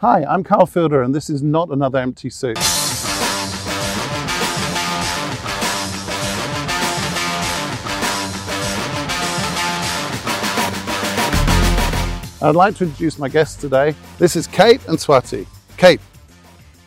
Hi, I'm Karl Feilder, and this is not another empty suit. I'd like to introduce my guests today. This is Kate and Swati. Kate,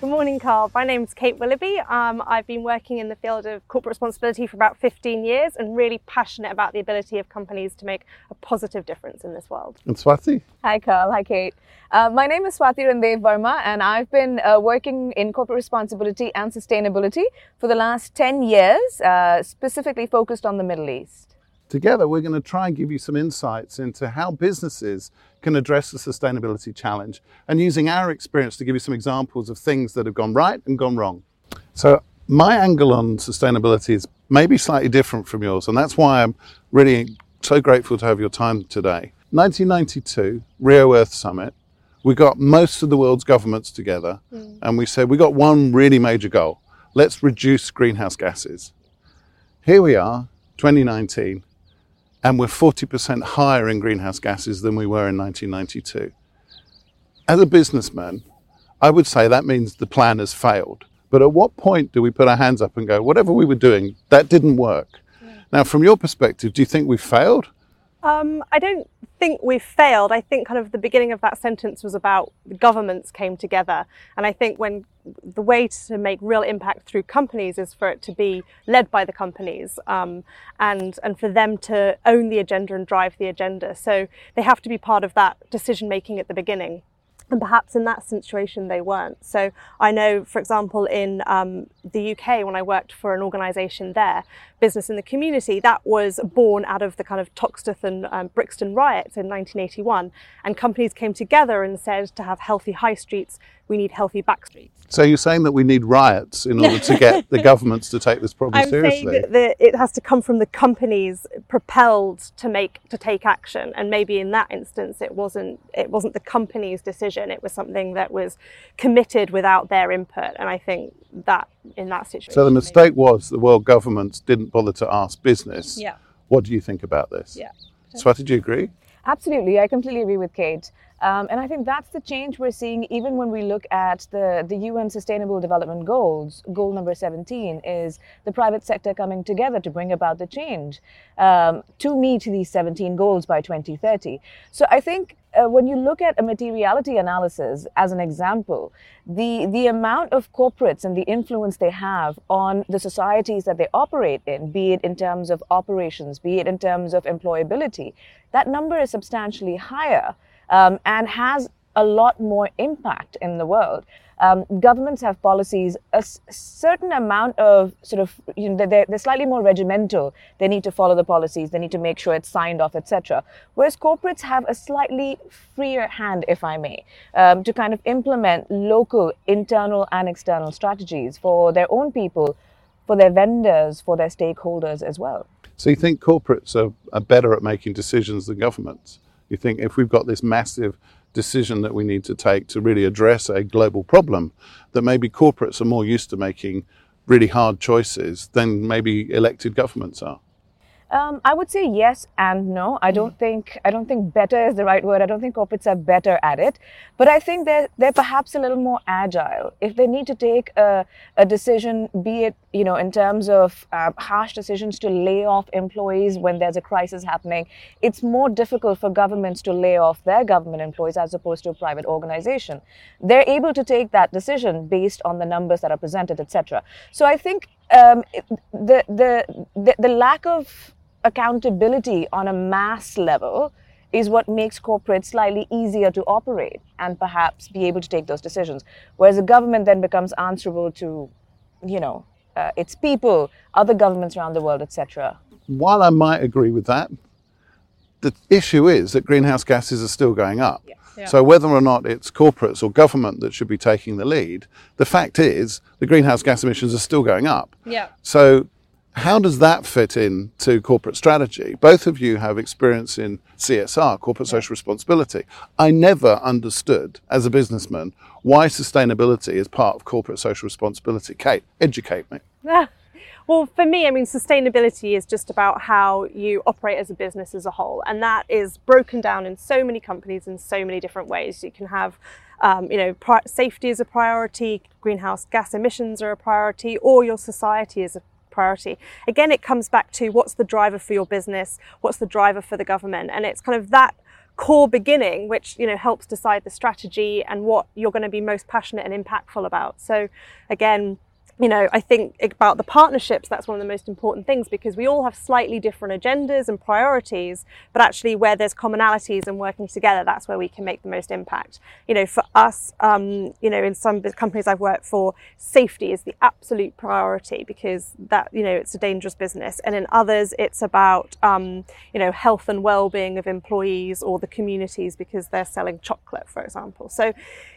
Good morning, Karl. My name is Kate Willoughby. Um, I've been working in the field of corporate responsibility for about 15 years and really passionate about the ability of companies to make a positive difference in this world. and Swati. Hi, Karl. Hi, Kate. Uh, my name is Swati Randev Verma, and I've been uh, working in corporate responsibility and sustainability for the last 10 years, uh, specifically focused on the Middle East. Together, we're going to try and give you some insights into how businesses can address the sustainability challenge and using our experience to give you some examples of things that have gone right and gone wrong. So, my angle on sustainability is maybe slightly different from yours, and that's why I'm really so grateful to have your time today. 1992, Rio Earth Summit, we got most of the world's governments together mm. and we said we got one really major goal let's reduce greenhouse gases. Here we are, 2019, and we're 40% higher in greenhouse gases than we were in 1992. As a businessman, I would say that means the plan has failed. But at what point do we put our hands up and go, whatever we were doing, that didn't work? Now, from your perspective, do you think we failed? Um, I don't think we've failed. I think kind of the beginning of that sentence was about the governments came together. And I think when the way to make real impact through companies is for it to be led by the companies um, and, and for them to own the agenda and drive the agenda. So they have to be part of that decision making at the beginning. And perhaps in that situation they weren't. So I know, for example, in um, the UK, when I worked for an organisation there, Business in the Community, that was born out of the kind of Toxteth and um, Brixton riots in 1981. And companies came together and said to have healthy high streets, we need healthy back streets. So you're saying that we need riots in order to get the governments to take this problem I'm seriously? saying that the, it has to come from the companies propelled to make to take action, and maybe in that instance, it wasn't it wasn't the company's decision. It was something that was committed without their input, and I think that in that situation. so the maybe- mistake was the world governments didn't bother to ask business. Yeah. What do you think about this? Yeah. Swati, do you agree? Absolutely, I completely agree with Kate. Um, and I think that's the change we're seeing even when we look at the, the UN Sustainable Development Goals. Goal number 17 is the private sector coming together to bring about the change um, to meet these 17 goals by 2030. So I think uh, when you look at a materiality analysis as an example, the, the amount of corporates and the influence they have on the societies that they operate in, be it in terms of operations, be it in terms of employability, that number is substantially higher um, and has a lot more impact in the world. Um, governments have policies, a s- certain amount of sort of, you know, they're, they're slightly more regimental. They need to follow the policies, they need to make sure it's signed off, etc. Whereas corporates have a slightly freer hand, if I may, um, to kind of implement local, internal, and external strategies for their own people, for their vendors, for their stakeholders as well. So you think corporates are, are better at making decisions than governments? You think if we've got this massive decision that we need to take to really address a global problem, that maybe corporates are more used to making really hard choices than maybe elected governments are? Um, I would say yes and no. I don't think I don't think better is the right word. I don't think corporates are better at it, but I think they're they're perhaps a little more agile. If they need to take a, a decision, be it you know in terms of uh, harsh decisions to lay off employees when there's a crisis happening, it's more difficult for governments to lay off their government employees as opposed to a private organization. They're able to take that decision based on the numbers that are presented, etc. So I think um, the, the the the lack of accountability on a mass level is what makes corporates slightly easier to operate and perhaps be able to take those decisions. Whereas the government then becomes answerable to, you know, uh, its people, other governments around the world, etc. While I might agree with that, the issue is that greenhouse gases are still going up. Yeah. So whether or not it's corporates or government that should be taking the lead, the fact is the greenhouse gas emissions are still going up. Yeah. So how does that fit in to corporate strategy? Both of you have experience in CSR, corporate social responsibility. I never understood as a businessman why sustainability is part of corporate social responsibility. Kate, educate me. Well, for me, I mean, sustainability is just about how you operate as a business as a whole, and that is broken down in so many companies in so many different ways. You can have um, you know, pri- safety is a priority, greenhouse gas emissions are a priority, or your society is a priority. Again, it comes back to what's the driver for your business, what's the driver for the government, and it's kind of that core beginning which you know helps decide the strategy and what you're going to be most passionate and impactful about. So, again you know, I think about the partnerships, that's one of the most important things because we all have slightly different agendas and priorities, but actually, where there's commonalities and working together, that's where we can make the most impact. You know, for us, um, you know, in some companies I've worked for, safety is the absolute priority because that, you know, it's a dangerous business. And in others, it's about, um, you know, health and well being of employees or the communities because they're selling chocolate, for example. So,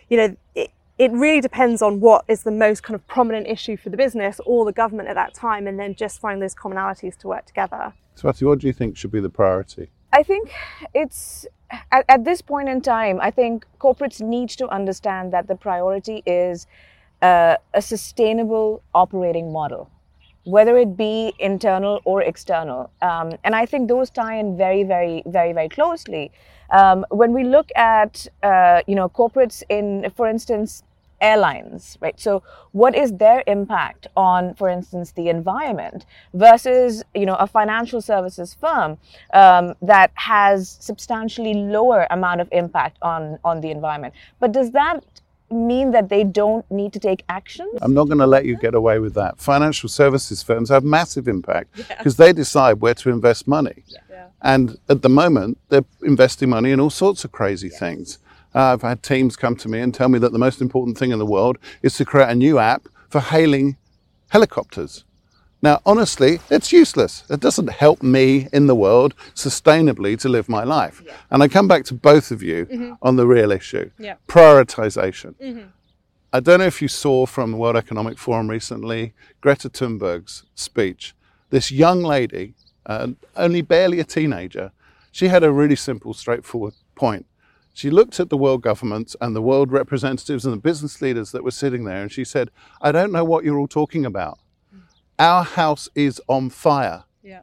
you know, it, it really depends on what is the most kind of prominent issue for the business or the government at that time, and then just find those commonalities to work together. Swati, what do you think should be the priority? I think it's at, at this point in time, I think corporates need to understand that the priority is uh, a sustainable operating model whether it be internal or external. Um, and I think those tie in very, very, very, very closely. Um, when we look at, uh, you know, corporates in, for instance, airlines, right? So, what is their impact on, for instance, the environment versus, you know, a financial services firm um, that has substantially lower amount of impact on on the environment? But does that mean that they don't need to take action? I'm not going to let you get away with that. Financial services firms have massive impact because yeah. they decide where to invest money. Yeah. And at the moment, they're investing money in all sorts of crazy things. Uh, I've had teams come to me and tell me that the most important thing in the world is to create a new app for hailing helicopters. Now, honestly, it's useless. It doesn't help me in the world sustainably to live my life. Yeah. And I come back to both of you mm-hmm. on the real issue yeah. prioritization. Mm-hmm. I don't know if you saw from the World Economic Forum recently Greta Thunberg's speech. This young lady, uh, only barely a teenager, she had a really simple, straightforward point. She looked at the world governments and the world representatives and the business leaders that were sitting there and she said, I don't know what you're all talking about our house is on fire. Yeah.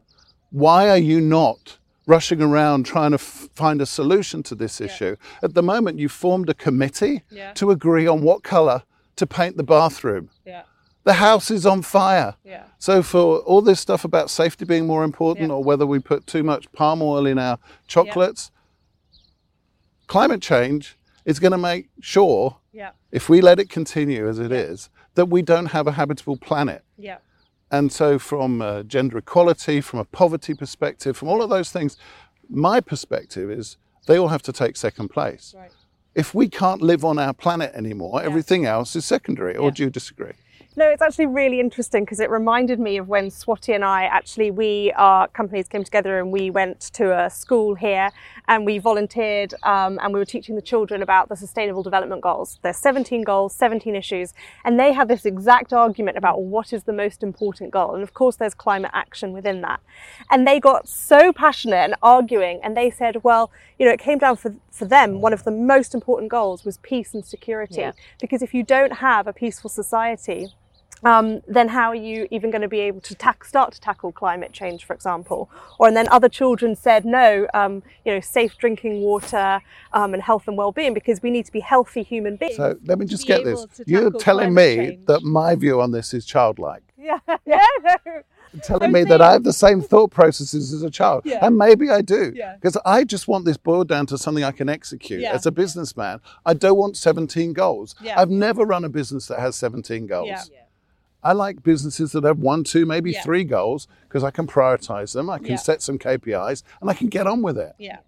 Why are you not rushing around trying to f- find a solution to this issue? Yeah. At the moment, you formed a committee yeah. to agree on what colour to paint the bathroom. Yeah. The house is on fire. Yeah. So, for all this stuff about safety being more important or whether we put too much palm oil in our chocolates, climate change is going to make sure, if we let it continue as it is, that we don't have a habitable planet. Yeah. And so, from uh, gender equality, from a poverty perspective, from all of those things, my perspective is they all have to take second place. Right. If we can't live on our planet anymore, yeah. everything else is secondary. Or do you disagree? No, it's actually really interesting because it reminded me of when Swati and I actually, we, our companies came together and we went to a school here and we volunteered um, and we were teaching the children about the Sustainable Development Goals. There's 17 goals, 17 issues, and they had this exact argument about what is the most important goal. And of course, there's climate action within that. And they got so passionate and arguing, and they said, well, you know, it came down for, for them, one of the most important goals was peace and security. Yeah. Because if you don't have a peaceful society, um, then how are you even going to be able to ta- start to tackle climate change, for example? Or and then other children said no, um, you know, safe drinking water um, and health and well-being because we need to be healthy human beings. So let me just get this: you're telling me change. that my view on this is childlike. Yeah, yeah. telling me that I have the same thought processes as a child. Yeah. And maybe I do. Because yeah. I just want this boiled down to something I can execute. Yeah. As a businessman, I don't want 17 goals. I've never run a business that has 17 goals. I like businesses that have one, two, maybe yeah. three goals because I can prioritize them, I can yeah. set some KPIs, and I can get on with it. Yeah.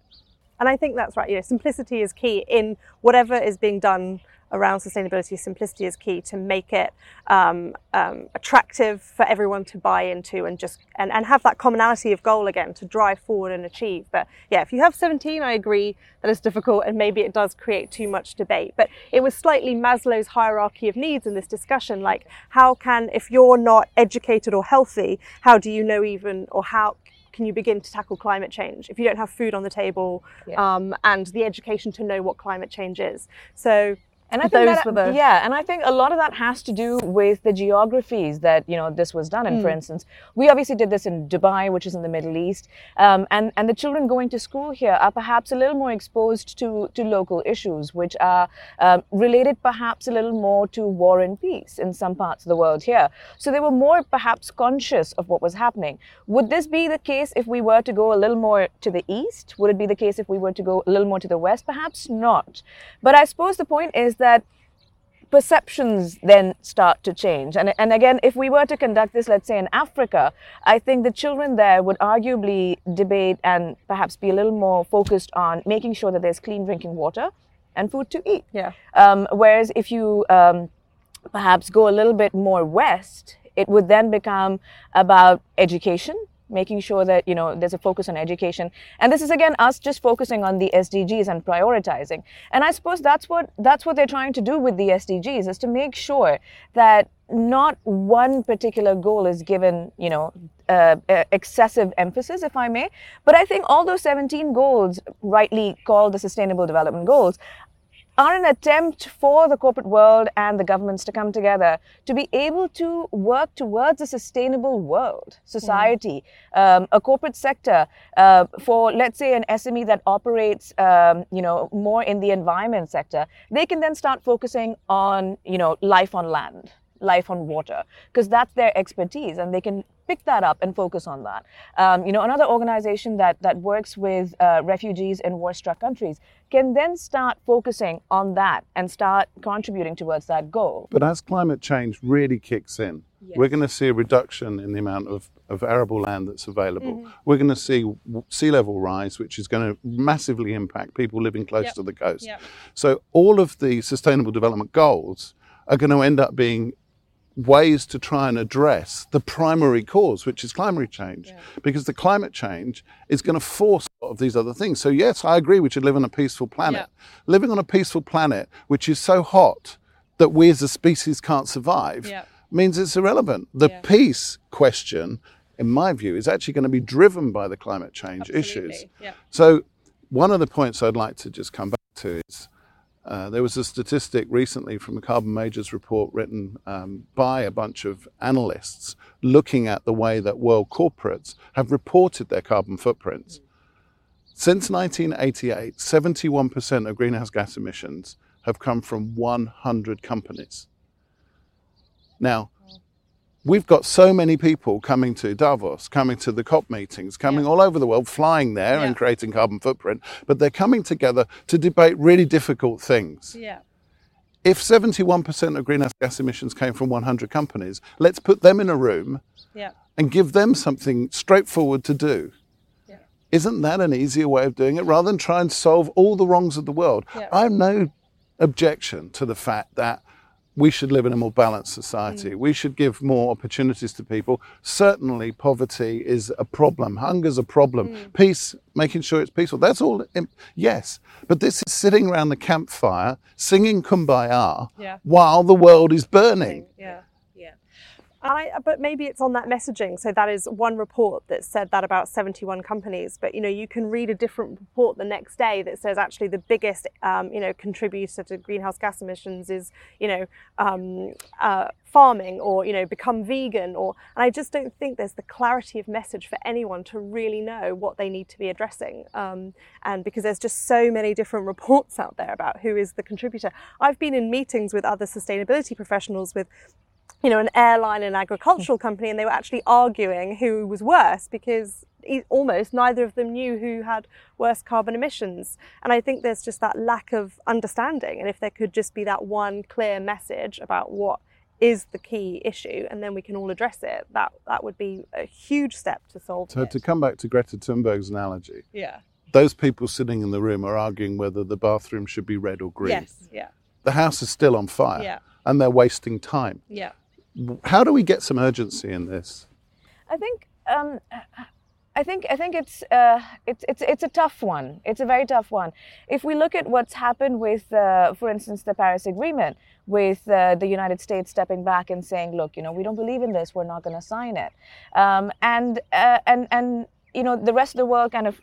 And I think that's right. You know, simplicity is key in whatever is being done around sustainability, simplicity is key to make it um, um, attractive for everyone to buy into and just and, and have that commonality of goal again to drive forward and achieve. But yeah, if you have 17, I agree that it's difficult and maybe it does create too much debate. But it was slightly Maslow's hierarchy of needs in this discussion. Like, how can, if you're not educated or healthy, how do you know even or how can you begin to tackle climate change if you don't have food on the table yeah. um, and the education to know what climate change is? So And I think that, the- yeah, and I think a lot of that has to do with the geographies that you know this was done in. For instance, we obviously did this in Dubai, which is in the Middle East, um, and and the children going to school here are perhaps a little more exposed to to local issues, which are um, related perhaps a little more to war and peace in some parts of the world here. So they were more perhaps conscious of what was happening. Would this be the case if we were to go a little more to the east? Would it be the case if we were to go a little more to the west? Perhaps not. But I suppose the point is that perceptions then start to change. And, and again, if we were to conduct this, let's say in Africa, I think the children there would arguably debate and perhaps be a little more focused on making sure that there's clean drinking water and food to eat. Yeah. Um, whereas if you um, perhaps go a little bit more west, it would then become about education making sure that you know there's a focus on education. And this is again us just focusing on the sdgs and prioritizing. And i suppose that's what that's what they're trying to do with the sdgs is to make sure that not one particular goal is given you know uh, uh, excessive emphasis if i may. But i think all those 17 goals rightly called the sustainable development goals are an attempt for the corporate world and the governments to come together to be able to work towards a sustainable world, society, um, a corporate sector. Uh, for let's say an SME that operates, um, you know, more in the environment sector, they can then start focusing on, you know, life on land, life on water, because that's their expertise, and they can pick that up and focus on that. Um, you know, another organization that that works with uh, refugees in war-struck countries can then start focusing on that and start contributing towards that goal. But as climate change really kicks in, we're going to see a reduction in the amount of, of arable land that's available. We're going to see sea level rise, which is going to massively impact people living close Yep. to the coast. Yep. So, all of the sustainable development goals are going to end up being ways to try and address the primary cause, which is climate change, because the climate change is going to force a lot of these other things. So, yes, I agree we should live on a peaceful planet. Living on a peaceful planet, which is so hot that we as a species can't survive, Yeah. means it's irrelevant. The Yeah. peace question, in my view, is actually going to be driven by the climate change issues. Absolutely, yeah. So, one of the points I'd like to just come back to is uh, there was a statistic recently from a Carbon Majors report written um, by a bunch of analysts looking at the way that world corporates have reported their carbon footprints. Since 1988, 71% of greenhouse gas emissions have come from 100 companies. Now, we've got so many people coming to Davos, coming to the COP meetings, coming all over the world, flying there and creating carbon footprint, but they're coming together to debate really difficult things. Yeah. If 71% of greenhouse gas emissions came from 100 companies, let's put them in a room Yeah. and give them something straightforward to do. Yeah. Isn't that an easier way of doing it rather than try and solve all the wrongs of the world? Yeah. I have no objection to the fact that we should live in a more balanced society. Mm. We should give more opportunities to people. Certainly, poverty is a problem. Hunger's a problem. Mm. Peace, making sure it's peaceful. That's all. Yes, but this is sitting around the campfire singing "Kumbaya" Yeah. while the world is burning. Yeah. I, but maybe it's on that messaging. So that is one report that said that about 71 companies. But you know, you can read a different report the next day that says actually the biggest, um, you know, contributor to greenhouse gas emissions is, you know, um, uh, farming or you know, become vegan. Or and I just don't think there's the clarity of message for anyone to really know what they need to be addressing. Um, and because there's just so many different reports out there about who is the contributor. I've been in meetings with other sustainability professionals with you know, an airline and agricultural hmm. company, and they were actually arguing who was worse because e- almost neither of them knew who had worse carbon emissions. And I think there's just that lack of understanding. And if there could just be that one clear message about what is the key issue, and then we can all address it, that that would be a huge step to solve So, it. to come back to Greta Thunberg's analogy, yeah. those people sitting in the room are arguing whether the bathroom should be red or green. Yes. Yeah. The house is still on fire Yeah. and they're wasting time. Yeah. How do we get some urgency in this? I think um, I think I think it's uh, it's it's it's a tough one. It's a very tough one. If we look at what's happened with, uh, for instance, the Paris Agreement, with uh, the United States stepping back and saying, "Look, you know, we don't believe in this. We're not going to sign it," um, and uh, and and you know, the rest of the world kind of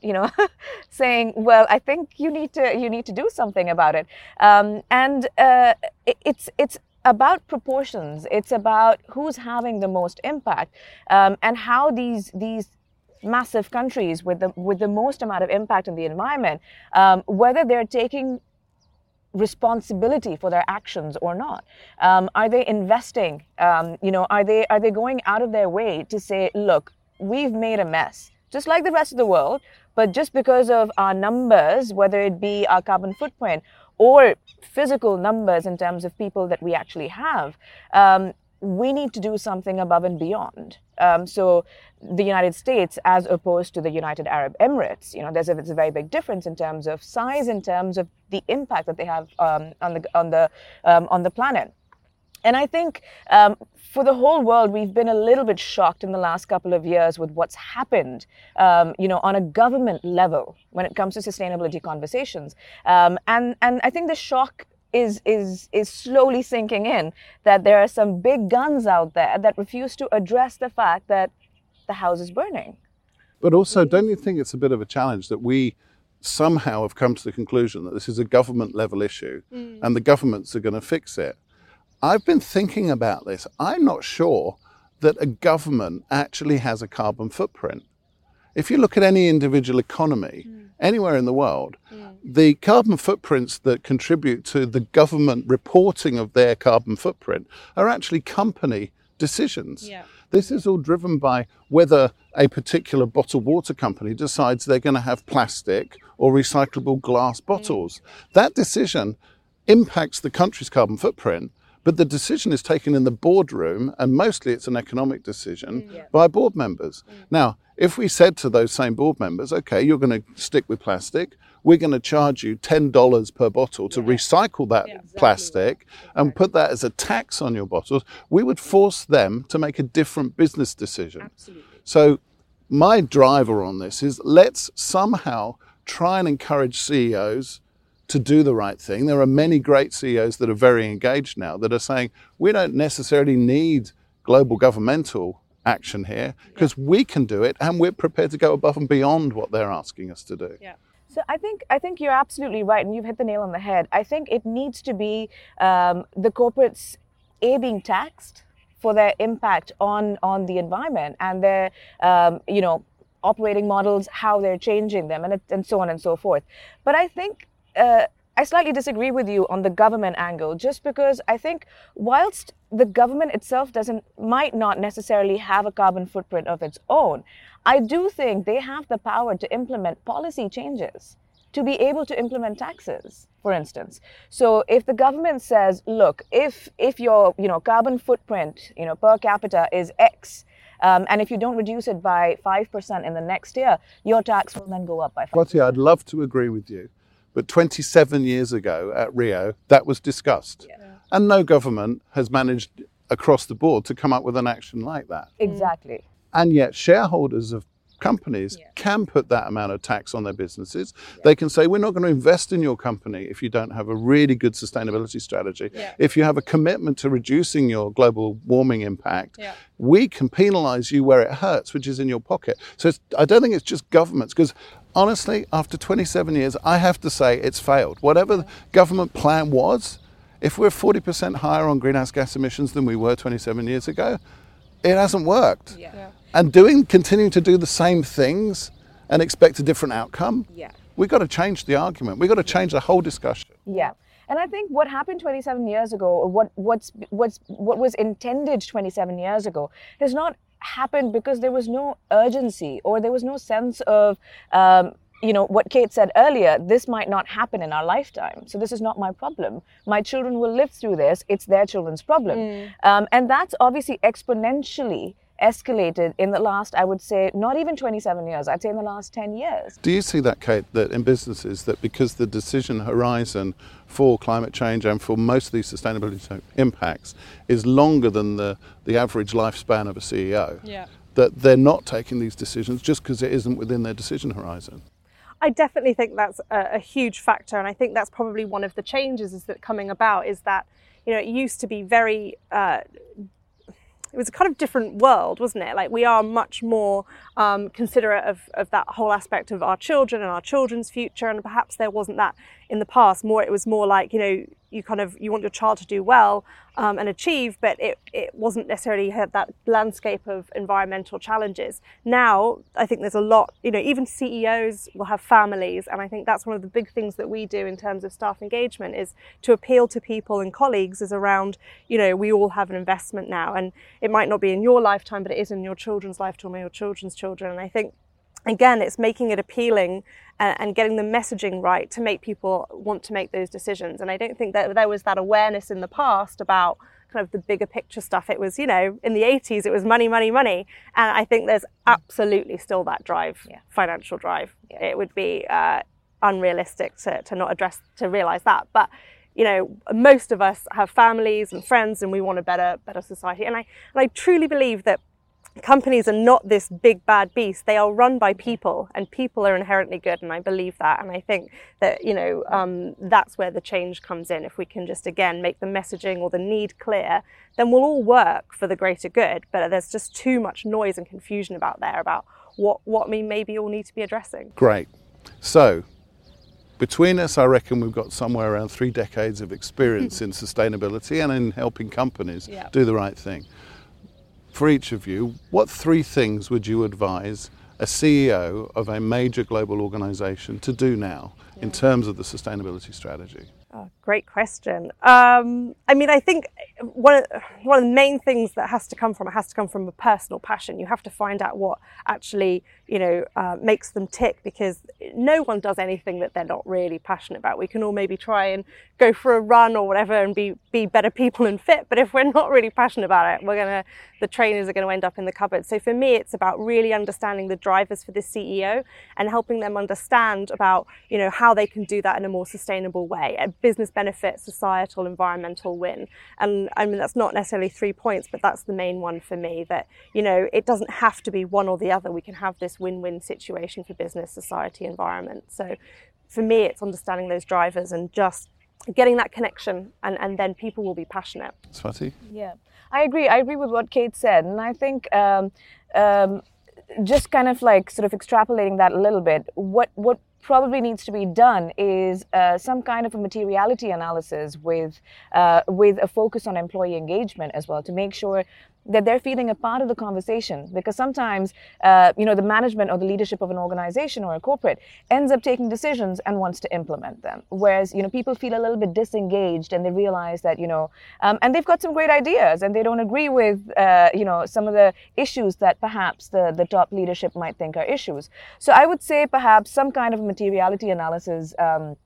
you know, saying, "Well, I think you need to you need to do something about it." Um, and uh, it, it's it's about proportions. It's about who's having the most impact um, and how these these massive countries with the with the most amount of impact on the environment, um, whether they're taking responsibility for their actions or not. Um, are they investing? Um, you know, are they are they going out of their way to say, look, we've made a mess, just like the rest of the world, but just because of our numbers, whether it be our carbon footprint or physical numbers in terms of people that we actually have, um, we need to do something above and beyond. Um, so the United States, as opposed to the United Arab Emirates, you know, there's a, a very big difference in terms of size, in terms of the impact that they have um, on the on the um, on the planet. And I think um, for the whole world, we've been a little bit shocked in the last couple of years with what's happened, um, you know, on a government level when it comes to sustainability conversations. Um, and and I think the shock is is is slowly sinking in that there are some big guns out there that refuse to address the fact that the house is burning. But also, don't you think it's a bit of a challenge that we somehow have come to the conclusion that this is a government level issue mm. and the governments are going to fix it? I've been thinking about this. I'm not sure that a government actually has a carbon footprint. If you look at any individual economy mm. anywhere in the world, mm. the carbon footprints that contribute to the government reporting of their carbon footprint are actually company decisions. Yeah. This is all driven by whether a particular bottled water company decides they're going to have plastic or recyclable glass bottles. Mm. That decision impacts the country's carbon footprint, but the decision is taken in the boardroom, and mostly it's an economic decision mm. yeah. by board members. Mm. Now, if we said to those same board members, okay, you're going to stick with plastic, we're going to charge you $10 per bottle to yeah. recycle that yeah, exactly. plastic and put that as a tax on your bottles, we would force them to make a different business decision. Absolutely. So, my driver on this is let's somehow try and encourage CEOs to do the right thing. There are many great CEOs that are very engaged now that are saying we don't necessarily need global governmental action here because yeah. we can do it and we're prepared to go above and beyond what they're asking us to do. Yeah. So I think I think you're absolutely right, and you've hit the nail on the head. I think it needs to be um, the corporates a being taxed for their impact on on the environment and their um, you know operating models, how they're changing them, and it, and so on and so forth. But I think. Uh, I slightly disagree with you on the government angle, just because I think whilst the government itself doesn't might not necessarily have a carbon footprint of its own, I do think they have the power to implement policy changes to be able to implement taxes for instance so if the government says look if if your you know carbon footprint you know per capita is x um, and if you don't reduce it by 5% in the next year, your tax will then go up by 5%. Swati, I'd love to agree with you. But 27 years ago at Rio, that was discussed. Yeah. And no government has managed across the board to come up with an action like that. Mm. Exactly. And yet, shareholders of companies yeah. can put that amount of tax on their businesses. Yeah. They can say, We're not going to invest in your company if you don't have a really good sustainability strategy. Yeah. If you have a commitment to reducing your global warming impact, we can penalize you where it hurts, which is in your pocket. So I don't think it's just governments, because honestly, after 27 years, I have to say it's failed. Whatever the government plan was, if we're 40% higher on greenhouse gas emissions than we were 27 years ago, it hasn't worked. Yeah. And doing continuing to do the same things and expect a different outcome yeah. we've got to change the argument. We've got to change the whole discussion. Yeah. And I think what happened 27 years ago, or what what's what's what was intended 27 years ago, has not happened because there was no urgency or there was no sense of um, you know what kate said earlier this might not happen in our lifetime. So this is not my problem. My children will live through this. It's their children's problem. Mm. um, and that's obviously exponentially escalated in the last, I would say, not even 27 years, I'd say in the last 10 years. Do you see that, Kate, that in businesses, that because the decision horizon for climate change and for most of these sustainability impacts is longer than the, the average lifespan of a CEO, yeah. that they're not taking these decisions just because it isn't within their decision horizon? I definitely think that's a, a, huge factor, and I think that's probably one of the changes is that coming about is that you know it used to be very uh, it was a kind of different world, wasn't it? Like we are much more um, considerate of, of that whole aspect of our children and our children's future, and perhaps there wasn't that in the past. More, it was more like you know you kind of you want your child to do well um, and achieve, but it, it wasn't necessarily had that landscape of environmental challenges. Now I think there's a lot, you know, even CEOs will have families, and I think that's one of the big things that we do in terms of staff engagement is to appeal to people and colleagues is around, you know, we all have an investment now, and it might not be in your lifetime, but it is in your children's lifetime or your children's children, and I think again, it's making it appealing and, and, getting the messaging right to make people want to make those decisions. And I don't think that there was that awareness in the past about kind of the bigger picture stuff. It was, you know, in the 80s, it was money, money, money. And I think there's absolutely still that drive, yeah. financial drive. Yeah. It would be uh, unrealistic to, to not address, to realize that. But you know, most of us have families and friends, and we want a better, better society. And I, and I truly believe that companies are not this big bad beast. They are run by people, and people are inherently good, and I believe that. And I think that you know um, that's where the change comes in. If we can just again make the messaging or the need clear, then we'll all work for the greater good. But there's just too much noise and confusion about there about what what we maybe all need to be addressing. Great. So. Between us, I reckon we've got somewhere around three decades of experience in sustainability and in helping companies yeah. do the right thing for each of you, what three things would you advise a CEO of a major global organization to do now yeah. in terms of the sustainability strategy? Oh, great question. Um, I mean, I think one of, one of the main things that has to come from it has to come from a personal passion. You have to find out what actually you know uh, makes them tick because no one does anything that they're not really passionate about. We can all maybe try and go for a run or whatever and be be better people and fit, but if we're not really passionate about it, we're gonna the trainers are going to end up in the cupboard. So for me, it's about really understanding the drivers for the CEO and helping them understand about you know how they can do that in a more sustainable way, a business benefit, societal, environmental win. And I mean that's not necessarily three points, but that's the main one for me. That you know it doesn't have to be one or the other. We can have this win-win situation for business, society, environment. So for me, it's understanding those drivers and just getting that connection and, and then people will be passionate. Swati? Yeah, I agree. I agree with what Kate said. And I think um, um, just kind of like sort of extrapolating that a little bit, what, what probably needs to be done is uh, some kind of a materiality analysis with uh, with a focus on employee engagement as well to make sure that they're feeling a part of the conversation. Because sometimes uh, you know the management or the leadership of an organization or a corporate ends up taking decisions and wants to implement them. Whereas you know people feel a little bit disengaged and they realize that you know um, and they've got some great ideas and they don't agree with uh, you know some of the issues that perhaps the the top leadership might think are issues. So i would say perhaps some kind of materiality analysis um,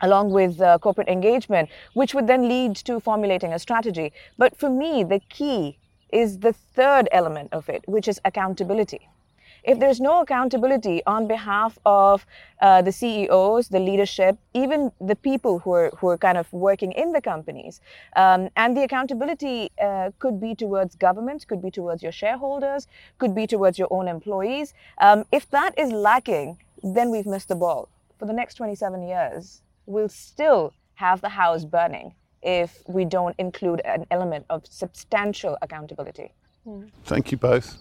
along with uh, corporate engagement, which would then lead to formulating a strategy. But for me, the key is the third element of it, which is accountability. If there's no accountability on behalf of uh, the CEOs, the leadership, even the people who are, who are kind of working in the companies, um, and the accountability uh, could be towards government, could be towards your shareholders, could be towards your own employees. Um, if that is lacking, then we've missed the ball. For the next 27 years, we'll still have the house burning if we don't include an element of substantial accountability. Thank you both.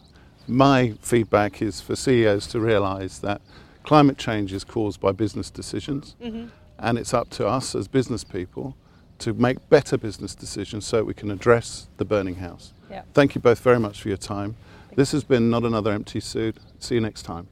My feedback is for CEOs to realize that climate change is caused by business decisions, mm-hmm. and it's up to us as business people to make better business decisions so we can address the burning house. Yeah. Thank you both very much for your time. Thank this has been Not Another Empty Suit. See you next time.